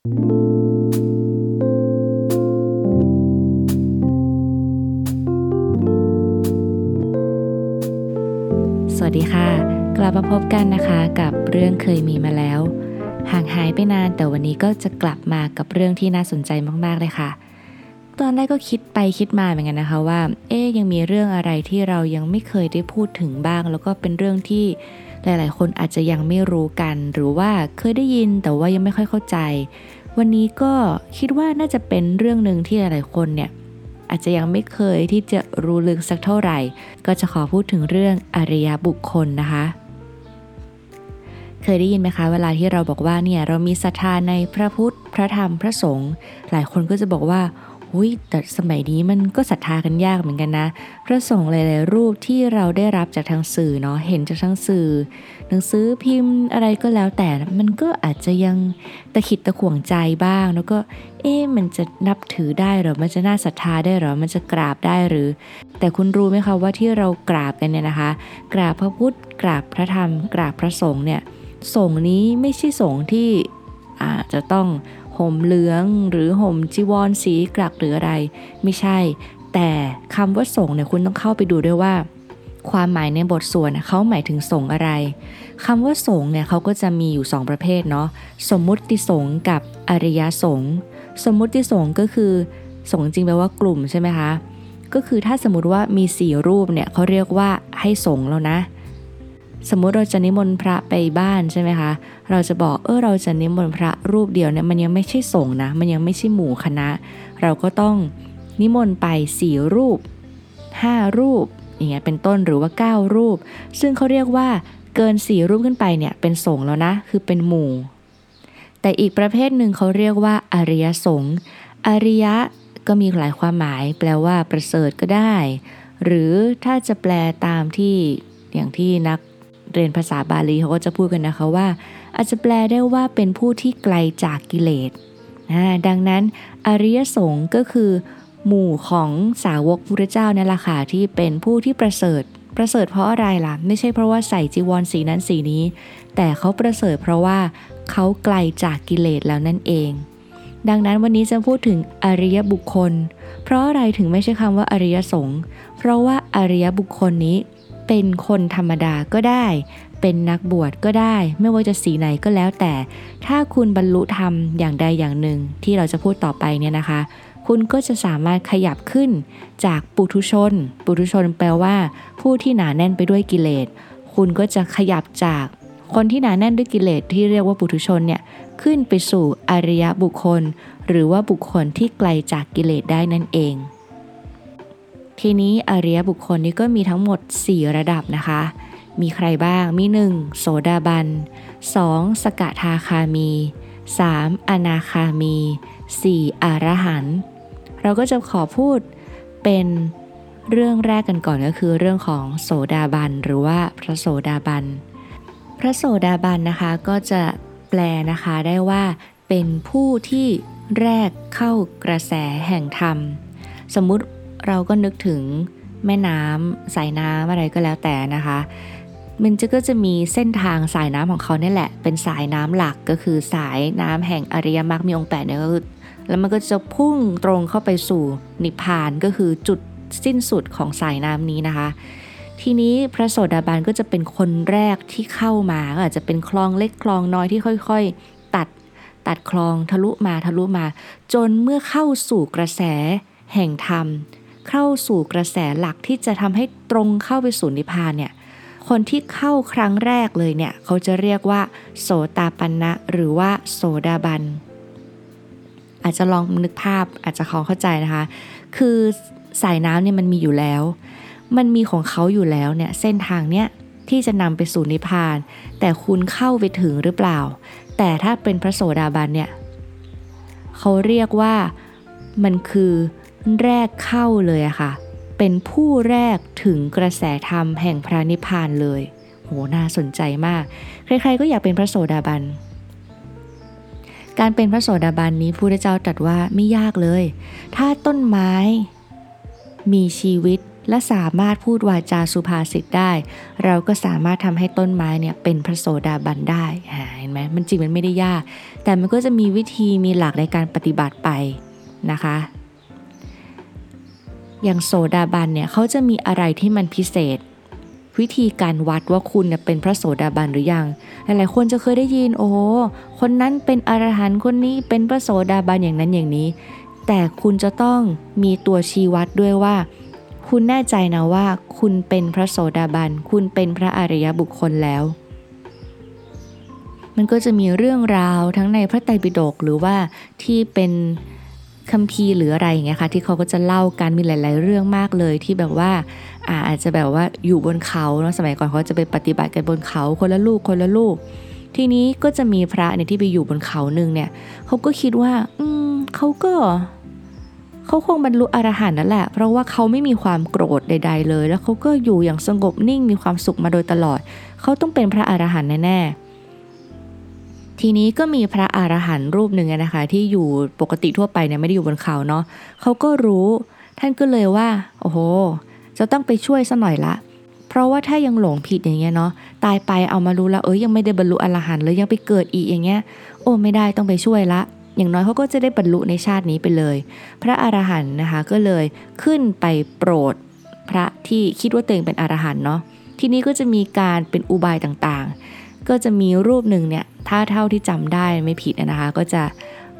สวัสดีค่ะ กลับมาพบกันนะคะกับเรื่องเคยมีมาแล้ว ห่างหายไปนานแต่วันนี้ก็จะกลับมากับเรื่องที่น่าสนใจมากๆเลยค่ะ ตอนแรกก็คิดไปคิดมาเหมือนกันนะคะว่า เอ๊ยังมีเรื่องอะไรที่เรายังไม่เคยได้พูดถึงบ้าง แล้วก็เป็นเรื่องที่ หลาย ๆ คนอาจจะยังไม่รู้กัน หรือว่าเคยได้ยินแต่ว่ายังไม่ค่อยเข้าใจ วันนี้ก็คิดว่าน่าจะเป็นเรื่องหนึ่งที่หลาย ๆ คนเนี่ยอาจจะยังไม่เคยที่จะรู้ลึกสักเท่าไหร่ ก็จะขอพูดถึงเรื่องอริยบุคคลนะคะ เคยได้ยินไหมคะ เวลาที่เราบอกว่าเนี่ยเรามีศรัทธาในพระพุทธ พระธรรมพระสงฆ์หลายคนก็จะบอกว่า อุ้ยแต่สมัยนี้มันก็ศรัทธากันยากเหมือนกันนะ พระสงฆ์หลาย ๆ รูปที่เราได้รับจากทางสื่อเนาะเห็นจากทางสื่อ หนังสือพิมพ์อะไรก็แล้วแต่มันก็อาจจะยังตะขิดตะขวงใจบ้าง แล้วก็เอ๊ะมันจะนับถือได้หรอมันจะน่าศรัทธาได้หรอมันจะกราบได้หรือ แต่คุณรู้ไหมคะว่าที่เรากราบกันเนี่ยนะคะ กราบพระพุทธกราบพระธรรม กราบพระสงฆ์เนี่ยสงฆ์นี้ไม่ใช่สงฆ์ที่อาจจะต้อง ห่มเหลืองหรือห่มจีวรสีกรักหรืออะไร ไม่ใช่ แต่คำว่าส่งเนี่ยคุณต้องเข้าไปดูด้วยว่า ความหมายในบทสวดเขาหมายถึงส่งอะไรคำว่าส่งเนี่ยเขาก็จะมีอยู่ 2 ประเภทเนาะสมมุติสงกับอริยสงสมมุติสงก็คือสงจริงแปลว่ากลุ่มใช่ไหมคะก็คือถ้าสมมติว่ามีสี่รูปเนี่ยเขาเรียกว่าให้สงแล้วนะ สมมุติเราจะนิมนต์พระไปบ้านใช่ไหมคะ เราจะบอกเออเราจะนิมนต์พระรูปเดียวเนี่ยมันยังไม่ใช่สงนะ มันยังไม่ใช่หมู่คณะ เราก็ต้องนิมนต์ไปสี่รูปห้ารูปอย่างเงี้ยเป็นต้นหรือว่า 9 รูป ซึ่งเขาเรียกว่าเกินสี่รูปขึ้นไปเนี่ยเป็นสงแล้วนะ คือเป็นหมู่ แต่อีกประเภทหนึ่งเขาเรียกว่าอริยสงฆ์อริยะก็มีหลายความหมาย แปลว่าประเสริฐก็ได้ หรือถ้าจะแปลตามที่อย่างที่นัก เรียนภาษาบาลีเขาก็จะพูดกันนะคะว่า อาจจะแปลได้ว่าเป็นผู้ที่ไกลจากกิเลสดังนั้นอริยสงฆ์ก็คือ หมู่ของสาวกพุทธเจ้านี่แหละค่ะที่เป็นผู้ที่ประเสริฐ ประเสริฐเพราะอะไรล่ะ ไม่ใช่เพราะว่าใส่จีวรสีนั้นสีนี้ แต่เขาประเสริฐเพราะว่าเขาไกลจากกิเลสแล้วนั่นเอง ดังนั้นวันนี้จะพูดถึงอริยบุคคล เพราะอะไรถึงไม่ใช่คำว่าอริยสงฆ์เพราะว่าอริยบุคคลนี้ เป็นคนธรรมดาก็ได้ เป็นนักบวชก็ได้ ไม่ว่าจะสีไหนก็แล้วแต่ ถ้าคุณบรรลุธรรมอย่างใดอย่างหนึ่งที่เราจะพูดต่อไปเนี่ยนะคะ คุณก็จะสามารถขยับขึ้นจากปุถุชน ปุถุชนแปลว่า ผู้ที่หนาแน่นไปด้วยกิเลส คุณก็จะขยับจากคนที่หนาแน่นด้วยกิเลสที่เรียกว่าปุถุชนเนี่ยขึ้นไปสู่อริยบุคคล หรือว่าบุคคลที่ไกลจากกิเลสได้นั่นเอง ทีนี้อริยบุคคลนี้ก็มีทั้งหมด 4 ระดับนะคะ มีใครบ้าง มี 1. โสดาบัน 2. สกทาคามี 3. อนาคามี 4. อรหันต์เราก็จะขอพูดเป็นเรื่องแรกกันก่อนก็คือเรื่องของโสดาบันหรือว่าพระโสดาบัน พระโสดาบันนะคะก็จะแปลนะคะได้ว่าเป็นผู้ที่แรกเข้ากระแสแห่งธรรม สมมุติ เราก็นึกถึงแม่น้ำสายน้ำอะไรก็แล้วแต่นะคะ มันจะก็จะมีเส้นทางสายน้ำของเขาเนี่ยแหละ เป็นสายน้ำหลักก็คือสายน้ำแห่งอริยมรรคมีองค์แปดเนี่ยก็คือแล้วมันก็จะพุ่งตรงเข้าไปสู่นิพพานก็คือจุดสิ้นสุดของสายน้ำนี้นะคะ ทีนี้พระโสดาบันก็จะเป็นคนแรกที่เข้ามาก็อาจจะเป็นคลองเล็กคลองน้อยที่ค่อย ๆ ตัดตัดคลองทะลุมาทะลุมา จนเมื่อเข้าสู่กระแสแห่งธรรม เข้าสู่กระแสหลักที่จะทำให้ตรงเข้าไปสู่นิพพานเนี่ยคนที่เข้าครั้งแรกเลยเนี่ยเขาจะเรียกว่า โสตาปันนะหรือว่าโสดาบัน อาจจะลองนึกภาพอาจจะของเข้าใจนะคะ คือสายน้ำเนี่ยมันมีอยู่แล้ว มันมีของเขาอยู่แล้วเนี่ยเส้นทางเนี้ยที่จะนำไปสู่นิพพาน แต่คุณเข้าไปถึงหรือเปล่า แต่ถ้าเป็นพระโสดาบันเนี่ยเขาเรียกว่ามันคือ แรกเข้าเลยอะค่ะ เป็นผู้แรกถึงกระแสธรรมแห่งพระนิพพานเลย โห น่าสนใจมาก ใครๆก็อยากเป็นพระโสดาบัน การเป็นพระโสดาบันนี้พระเจ้าตรัสว่าไม่ยากเลย ถ้าต้นไม้มีชีวิตและสามารถพูดวาจาสุภาษิตได้ เราก็สามารถทำให้ต้นไม้เนี่ยเป็นพระโสดาบันได้เห็นไหมมันจริงมันไม่ได้ยาก แต่มันก็จะมีวิธีมีหลักในการปฏิบัติไปนะคะ อย่างโสดาบันเนี่ยเขาจะมีอะไรที่มันพิเศษ วิธีการวัดว่าคุณเป็นพระโสดาบันหรือยัง หลายๆคนจะเคยได้ยินโอ้คนนั้นเป็นอรหันต์คนนี้เป็นพระโสดาบันอย่างนั้นอย่างนี้ แต่คุณจะต้องมีตัวชี้วัดด้วยว่า คุณแน่ใจนะว่า คุณเป็นพระโสดาบัน คุณเป็นพระอริยบุคคลแล้วมันก็จะมีเรื่องราวทั้งในพระไตรปิฎกหรือว่าที่เป็น คัมภีร์หรืออะไรอย่างเงี้ยค่ะที่เขาก็จะเล่ากันมีหลาย ๆ เรื่องมากเลยที่แบบว่าอาจจะแบบว่าอยู่บนเขาเนาะสมัยก่อนเขาจะไปปฏิบัติกันบนเขาคนละลูกคนละลูก ทีนี้ก็จะมีพระเนี่ยที่ไปอยู่บนเขาหนึ่งเนี่ยเขาก็คิดว่า อืมเขาก็เขาคงบรรลุอรหันต์นั่นแหละ เพราะว่าเขาไม่มีความโกรธใด ๆ เลย แล้วเขาก็อยู่อย่างสงบนิ่งมีความสุขมาโดยตลอด เขาต้องเป็นพระอรหันต์แน่ๆ ทีนี้ก็มีพระอรหันต์รูปหนึ่งนะคะ ที่อยู่ปกติทั่วไปเนี่ยไม่ได้อยู่บนเขาเนาะเขาก็รู้ ท่านก็เลยว่า โอ้โห จะต้องไปช่วยซะหน่อยละ เพราะว่าถ้ายังหลงผิดอย่างเงี้ยเนาะตายไปเอามารู้แล้วเอ้ยยังไม่ได้บรรลุอรหันต์เลยยังไปเกิดอีกอย่างเงี้ย โอ้ไม่ได้ต้องไปช่วยละ อย่างน้อยเขาก็จะได้บรรลุในชาตินี้ไปเลย พระอรหันต์นะคะก็เลยขึ้นไปโปรดพระที่คิดว่าตัวเองเป็นอรหันต์เนาะทีนี้ก็จะมีการเป็นอุบายต่างๆ ก็จะมีรูปหนึ่งเนี่ยถ้าเท่าที่จำได้ไม่ผิดนะคะ ก็จะ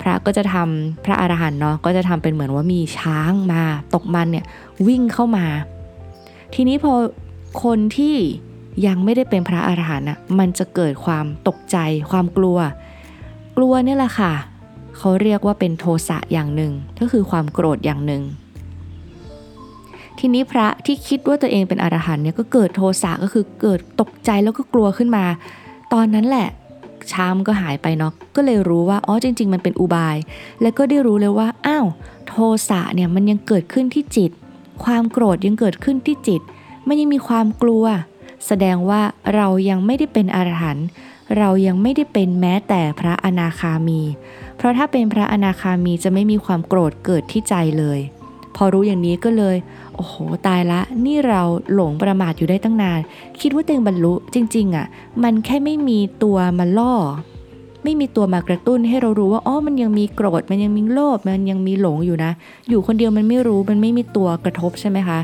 พระก็จะทำพระอรหันต์เนาะก็จะทำเป็นเหมือนว่ามีช้างมาตกมันเนี่ยวิ่งเข้ามา ทีนี้พอคนที่ยังไม่ได้เป็นพระอรหันต์อะมันจะเกิดความตกใจความกลัว กลัวเนี่ยแหละค่ะเขาเรียกว่าเป็นโทสะอย่างหนึ่งก็คือความโกรธอย่างหนึ่งทีนี้พระที่คิดว่าตัวเองเป็นอรหันต์เนี่ยก็เกิดโทสะก็คือเกิดตกใจแล้วก็กลัวขึ้นมา ตอนนั้นแหละชามก็หายไปเนาะก็เลยรู้ว่าอ๋อจริง ๆ มันเป็นอุบาย แล้วก็ได้รู้เลยว่าอ้าวโทสะเนี่ยมันยังเกิดขึ้นที่จิต ความโกรธยังเกิดขึ้นที่จิต มันยังมีความกลัว แสดงว่าเรายังไม่ได้เป็นอรหันต์เรายังไม่ได้เป็นแม้แต่พระอนาคามี เพราะถ้าเป็นพระอนาคามีจะไม่มีความโกรธเกิดที่ใจเลย พอรู้อย่างนี้ก็เลย โอ้โห ตายละ นี่เราหลงประมาทอยู่ได้ตั้งนาน คิดว่าเต็งบรรลุจริง ๆอะ่ะ มันแค่ไม่มีตัวมาล่อ ไม่มีตัวมากระตุ้นให้เรารู้ว่า อ๋อ มันยังมีโกรธ มันยังมีโลภ มันยังมีหลงอยู่นะ อยู่คนเดียวมันไม่รู้ มันไม่มีตัวกระทบใช่ไหมคะ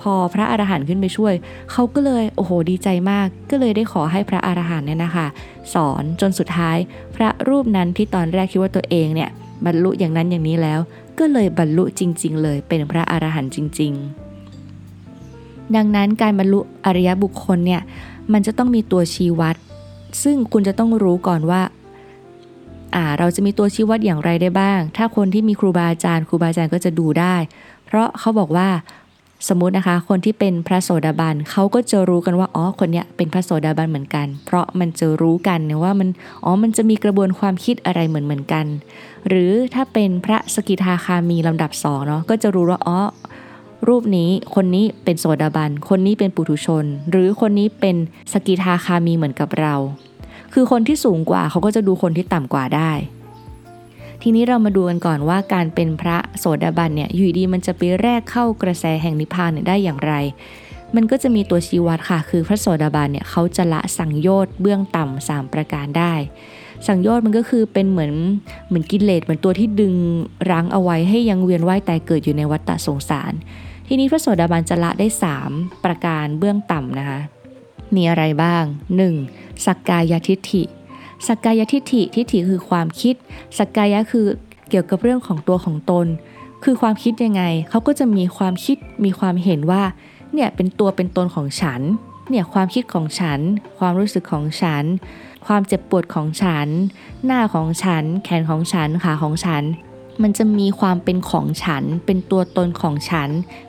พอพระอรหันต์ขึ้นไปช่วย เขาก็เลย โอ้โห ดีใจมาก ก็เลยได้ขอให้พระอรหันต์เนี่ยนะคะ สอนจนสุดท้าย พระรูปนั้นที่ตอนแรกคิดว่าตัวเองเนี่ยบรรลุอย่างนั้นอย่างนี้แล้ว ก็เลยบรรลุจริง ๆ เลยเป็นพระอรหันต์จริง ๆ ดังนั้นการบรรลุอริยบุคคลเนี่ยมันจะต้องมีตัวชี้วัด ซึ่งคุณจะต้องรู้ก่อนว่าอ่าเราจะมีตัวชี้วัดอย่างไรได้บ้าง ถ้าคนที่มีครูบาอาจารย์ ครูบาอาจารย์ก็จะดูได้ เพราะเขาบอกว่า สมมตินะคะ คนที่เป็นพระโสดาบันเขาก็จะรู้กันว่าอ๋อคนเนี้ยเป็นพระโสดาบันเหมือนกัน เพราะมันจะรู้กันเนี่ยว่ามันอ๋อมันจะมีกระบวนความคิดอะไรเหมือนเหมือนกัน หรือถ้าเป็นพระสกิทาคามีลำดับสองเนาะก็จะรู้ว่าอ๋อรูปนี้คนนี้เป็นโสดาบัน คนนี้เป็นปุถุชน หรือคนนี้เป็นสกิทาคามีเหมือนกับเรา คือคนที่สูงกว่าเขาก็จะดูคนที่ต่ำกว่าได้ ทีนี้เรามาดูกันก่อนว่าการเป็นพระโสดาบันเนี่ยอยู่ดีมันจะไปแรกเข้ากระแสแห่งนิพพานเนี่ยได้อย่างไร มันก็จะมีตัวชี้วัดค่ะ คือพระโสดาบันเนี่ยเขาจะละสังโยชน์เบื้องต่ำสามประการได้ สังโยชน์มันก็คือเป็นเหมือนเหมือนกิเลสเหมือนตัวที่ดึงรั้งเอาไว้ให้ยังเวียนว่ายตายเกิดอยู่ในวัฏฏะสงสาร ทีนี้พระโสดาบันจะละได้ 3 ประการเบื้องต่ำนะคะมีอะไรบ้าง 1. สักกายทิฏฐิ สักกายทิฏฐิทิฏฐิคือความคิด สักกายะคือเกี่ยวกับเรื่องของตัวของตน คือความคิดยังไงเขาก็จะมีความคิดมีความเห็นว่าเนี่ยเป็นตัวเป็นตนของฉันเนี่ยความคิดของฉัน ความรู้สึกของฉัน ความเจ็บปวดของฉัน หน้าของฉัน แขนของฉันขาของฉัน มันจะมีความเป็นของฉัน เป็นตัวตนของฉัน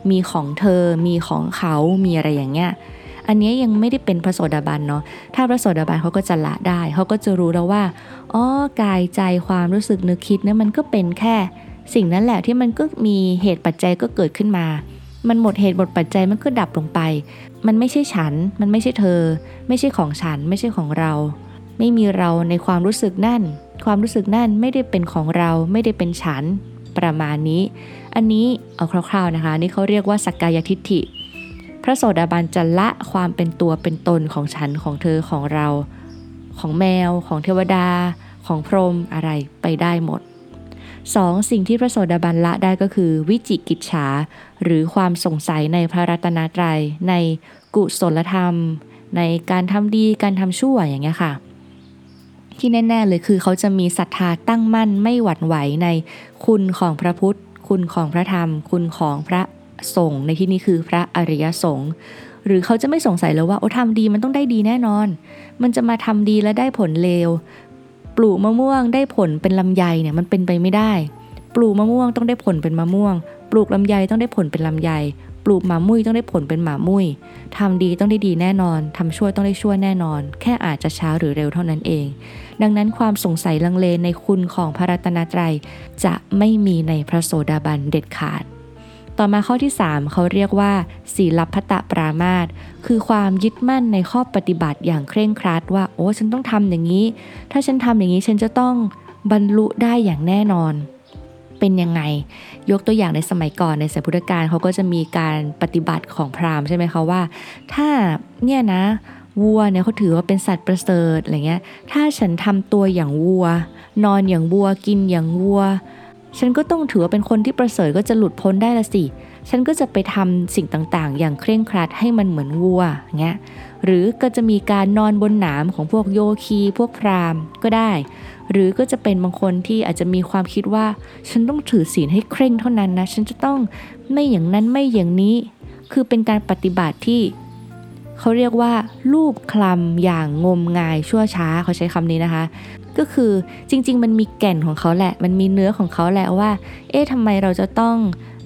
มีของเธอ มีของเขา มีอะไรอย่างเงี้ย อันนี้ยังไม่ได้เป็นพระโสดาบันเนาะถ้าพระโสดาบันเขาก็จะละได้เขาก็จะรู้แล้วว่าอ๋อกายใจความรู้สึกนึกคิดเนี่ยมันก็เป็นแค่ สิ่งนั้นแหละที่มันก็มีเหตุปัจจัยก็เกิดขึ้นมา มันหมดเหตุหมดปัจจัยมันก็ดับลงไป มันไม่ใช่ฉัน มันไม่ใช่เธอ ไม่ใช่ของฉัน ไม่ใช่ของเรา ไม่มีเราในความรู้สึกนั่น ความรู้สึกนั่นไม่ได้เป็นของเราไม่ได้เป็นฉันประมาณนี้ อันนี้เอาคร่าวๆนะคะ นี่เขาเรียกว่าสักกายทิฏฐิ พระโสดาบันจะละความเป็นตัวเป็นตนของฉันของเธอของเรา ของแมว ของเทวดา ของพรหมอะไรไปได้หมด 2. สิ่งที่พระโสดาบันละได้ก็คือวิจิกิจฉา หรือความสงสัยในพระรัตนตรยัย ในกุศลธรรม ในการทำดีการทำชั่วอย่างเงี้ยค่ะ ที่แน่ ๆ เลยคือเขาจะมีศรัทธาตั้งมั่นไม่หวั่นไหวในคุณของพระพุทธ คุณของพระธรรม คุณของพระ สงฆ์ในที่นี้คือพระอริยสงฆ์หรือเขาจะไม่สงสัยเลยว่าโอ้ทำดีมันต้องได้ดีแน่นอน มันจะมาทำดีแล้วได้ผลเลว ปลูกมะม่วงได้ผลเป็นลำไยเนี่ยมันเป็นไปไม่ได้ ปลูกมะม่วงต้องได้ผลเป็นมะม่วง ปลูกลำไยต้องได้ผลเป็นลำไย ปลูกหมามุ้ยต้องได้ผลเป็นหมามุ้ยทำดีต้องได้ดีแน่นอนทำชั่วต้องได้ชั่วแน่นอน แค่อาจจะช้าหรือเร็วเท่านั้นเอง ดังนั้นความสงสัยลังเลในคุณของพระรัตนตรัยจะไม่มีในพระโสดาบันเด็ดขาด ต่อมาข้อที่ 3 เขาเรียกว่าศีลพัตะปรามาตคือความยึดมั่นในข้อปฏิบัติอย่างเคร่งครัดว่าโอ้ฉันต้องทำอย่างนี้ ถ้าฉันทำอย่างนี้ฉันจะต้องบรรลุได้อย่างแน่นอน เป็นยังไง ยกตัวอย่างในสมัยก่อนในสายพุทธกาลเขาก็จะมีการปฏิบัติของพราหมณ์ใช่ไหมคะว่า ถ้าเนี่ยนะวัวเนี่ยเขาถือว่าเป็นสัตว์ประเสริฐอะไรเงี้ย ถ้าฉันทำตัวอย่างวัว นอนอย่างวัว กินอย่างวัว ฉันก็ต้องถือว่าเป็นคนที่ประเสริฐก็จะหลุดพ้นได้ละสิ ฉันก็จะไปทำสิ่งต่างๆ อย่างเคร่งครัดให้มันเหมือนวัวเงี้ย หรือก็จะมีการนอนบนหนามของพวกโยคีพวกพราหมณ์ก็ได้ หรือก็จะเป็นบางคนที่อาจจะมีความคิดว่า ฉันต้องถือศีลให้เคร่งเท่านั้นนะ ฉันจะต้องไม่อย่างนั้นไม่อย่างนี้ คือเป็นการปฏิบัติที่ เขาเรียกว่ารูปคลำอย่างงมงายชั่วช้าเขาใช้คำนี้นะคะ ก็คือจริง ๆ มันมีแก่นของเขาแหละ มันมีเนื้อของเขาแหละว่า เอ๊ะทำไมเราจะต้อง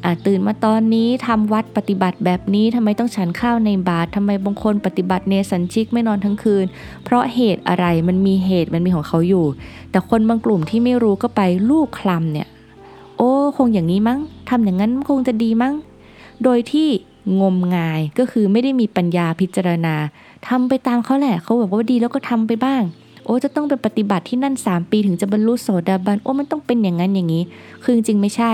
อตื่นมาตอนนี้ทำวัดปฏิบัติแบบนี้ทำไมต้องฉันข้าวในบาตรทำไมบางคนปฏิบัติเนสันชิกไม่นอนทั้งคืน เพราะเหตุอะไรมันมีเหตุมันมีของเขาอยู่ แต่คนบางกลุ่มที่ไม่รู้ก็ไปลูกคลำเนี่ย โอ้ คงอย่างนี้มั้งทำอย่างนั้นคงจะดีมั้ง โดยที่ งมงายก็คือไม่ได้มีปัญญาพิจารณาทำไปตามเขาแหละเขาบอกว่าดีแล้วก็ทำไปบ้าง โอ้จะต้องไปปฏิบัติที่นั่น 3 ปีถึงจะบรรลุโสดาบันโอ้มันต้องเป็นอย่างนั้นอย่างนี้ คือจริงไม่ใช่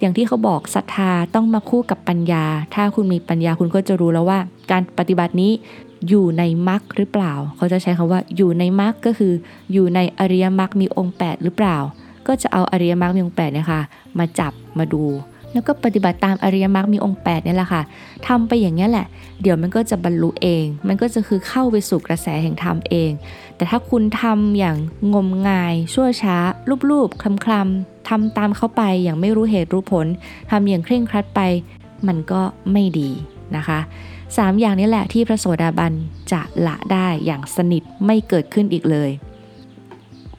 อย่างที่เขาบอกศรัทธาต้องมาคู่กับปัญญา ถ้าคุณมีปัญญาคุณก็จะรู้แล้วว่า การปฏิบัตินี้อยู่ในมรรคหรือเปล่า เขาจะใช้คำว่าอยู่ในมรรคก็คือ อยู่ในอริยมรรคมีองค์ 8 หรือเปล่า ก็จะเอาอริยมรรคมีองค์8เนี่ยค่ะมาจับมาดู แล้วก็ปฏิบัติตามอริยมรรคมีองค์8นี่ยแหละค่ะทำไปอย่างนี้แหละ เดี๋ยวมันก็จะบรรลุเอง มันก็จะคือเข้าไปสู่กระแสแห่งธรรมเอง แต่ถ้าคุณทำอย่างงมงาย ชั่วช้า รูปๆคลำคลำทำตามเข้าไปอย่างไม่รู้เหตุรู้ผลทำอย่างเคร่งครัดไป มันก็ไม่ดีนะคะสามอย่างนี้แหละที่พระโสดาบันจะละได้อย่างสนิทไม่เกิดขึ้นอีกเลย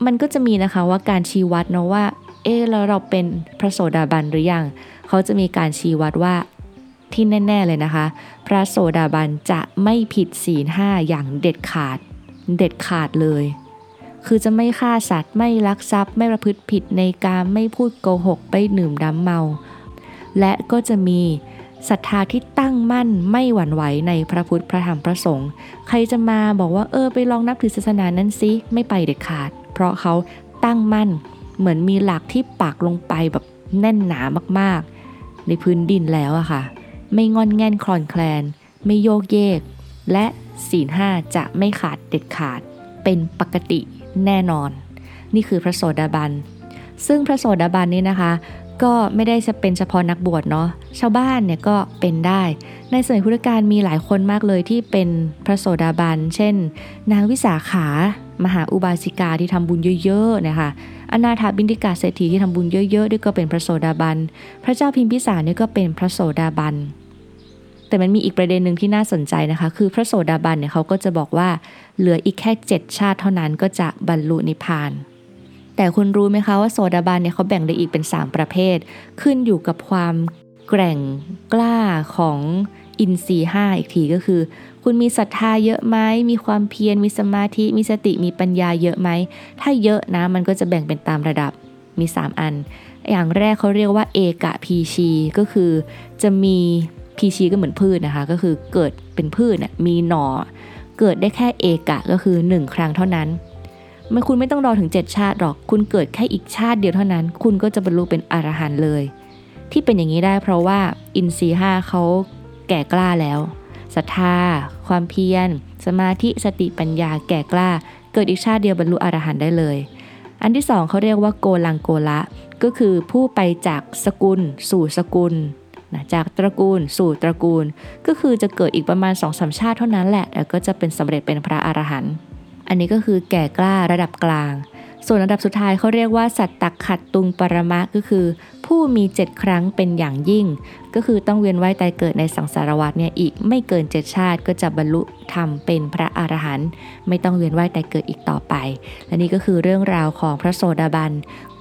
มันก็จะมีนะคะว่าการชี้วัดเนาะว่า เออแล้วเราเป็นพระโสดาบันหรือยัง เขาจะมีการชี้วัดว่าที่แน่ ๆ เลยนะคะ พระโสดาบันจะไม่ผิดศีลห้าอย่างเด็ดขาด เด็ดขาดเลย คือจะไม่ฆ่าสัตว์ไม่ลักทรัพย์ ไม่ประพฤติผิดในการไม่พูดโกหกไปดื่มดำเมา และก็จะมีศรัทธาที่ตั้งมั่นไม่หวั่นไหวในพระพุทธพระธรรมพระสงฆ์ใครจะมาบอกว่าเออไปลองนับถือศาสนานั้นสิไม่ไปเด็ดขาด เพราะเขาตั้งมั่นเหมือนมีหลักที่ปักลงไปแบบแน่นหนามากๆ ในพื้นดินแล้วอะค่ะ ไม่งอนแง่นคลอนแคลน ไม่โยกเยก และศีลห้าจะไม่ขาดเด็ดขาด เป็นปกติแน่นอน นี่คือพระโสดาบัน ซึ่งพระโสดาบันนี่นะคะ ก็ไม่ได้จะเป็นเฉพาะนักบวชเนาะ ชาวบ้านเนี่ยก็เป็นได้ ในสมัยพุทธกาลมีหลายคนมากเลยที่เป็นพระโสดาบัน เช่น นางวิสาขามหาอุบาสิกาที่ทำบุญเยอะๆนะคะ อนาถาบินติกาเศรษฐีที่ทำบุญเยอะๆด้วยก็เป็นพระโสดาบัน พระเจ้าพิมพิสารนี่ก็เป็นพระโสดาบัน แต่มันมีอีกประเด็นหนึ่งที่น่าสนใจนะคะ คือพระโสดาบันเนี่ยเขาก็จะบอกว่าเหลืออีกแค่เจ็ดชาติเท่านั้นก็จะบรรลุนิพพานแต่คุณรู้ไหมคะว่าโสดาบันเนี่ยเขาแบ่งได้อีกเป็น 3 ประเภท ขึ้นอยู่กับความแกร่งกล้าของอินทรีห้าอีกทีก็คือ คุณมีศรัทธาเยอะไหมมีความเพียรมีสมาธิมีสติมีปัญญาเยอะไหมถ้าเยอะนะมันก็จะแบ่งเป็นตามระดับมี 3 อัน อย่างแรกเขาเรียกว่าเอกะพีชีก็คือจะมีพีชีก็เหมือนพืชนะคะ ก็คือเกิดเป็นพืชน่มีหนอเกิดได้แค่เอกะก็คือ 1 ครั้งเท่านั้นไม่คุณไม่ต้องรอถึง 7 ชาติหรอก คุณเกิดแค่อีกชาติเดียวเท่านั้น คุณก็จะบรรลุเป็นอรหันต์เลย ที่เป็นอย่างนี้ได้เพราะว่าอินทรีห้าเขาแก่กล้าแล้ว ศรัทธา ความเพียร สมาธิสติปัญญาแก่กล้า เกิดอีกชาติเดียวบรรลุอรหันต์ได้เลย อันที่สองเขาเรียกว่าโกลังโกละ ก็คือผู้ไปจากสกุล สู่สกุลนะจากตระกูลสู่ตระกูล ก็คือจะเกิดอีกประมาณสองสาชาติเท่านั้นแหละแล้วก็จะเป็นสำเร็จเป็นพระอรหันต์อันนี้ก็คือแก่กล้าระดับกลาง ส่วนอันดับสุดท้ายเขาเรียกว่าสัตตขัดตุงปรมะก็คือ ผู้มีเจ็ดครั้งเป็นอย่างยิ่ง ก็คือต้องเวียนว่ายตายเกิดในสังสารวัฏเนี่ยอีกไม่เกินเจ็ดชาติก็จะบรรลุธรรมเป็นพระอรหันต์ไม่ต้องเวียนว่ายตายเกิดอีกต่อไป และนี่ก็คือเรื่องราวของพระโสดาบัน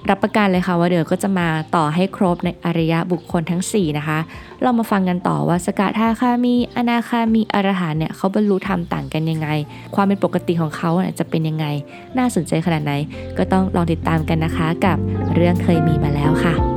รับประกันเลยค่ะว่าเดี๋ยวก็จะมาต่อให้ครบในอริยะบุคคลทั้ง 4 นะคะ เรามาฟังกันต่อว่าสกทาคามี อนาคามี อรหันเนี่ยเขาบรรลุธรรมต่างกันยังไง ความเป็นปกติของเขาเจะเป็นยังไง น่าสนใจขนาดไหน ก็ต้องลองติดตามกันนะคะ กับเรื่องเคยมีมาแล้วค่ะ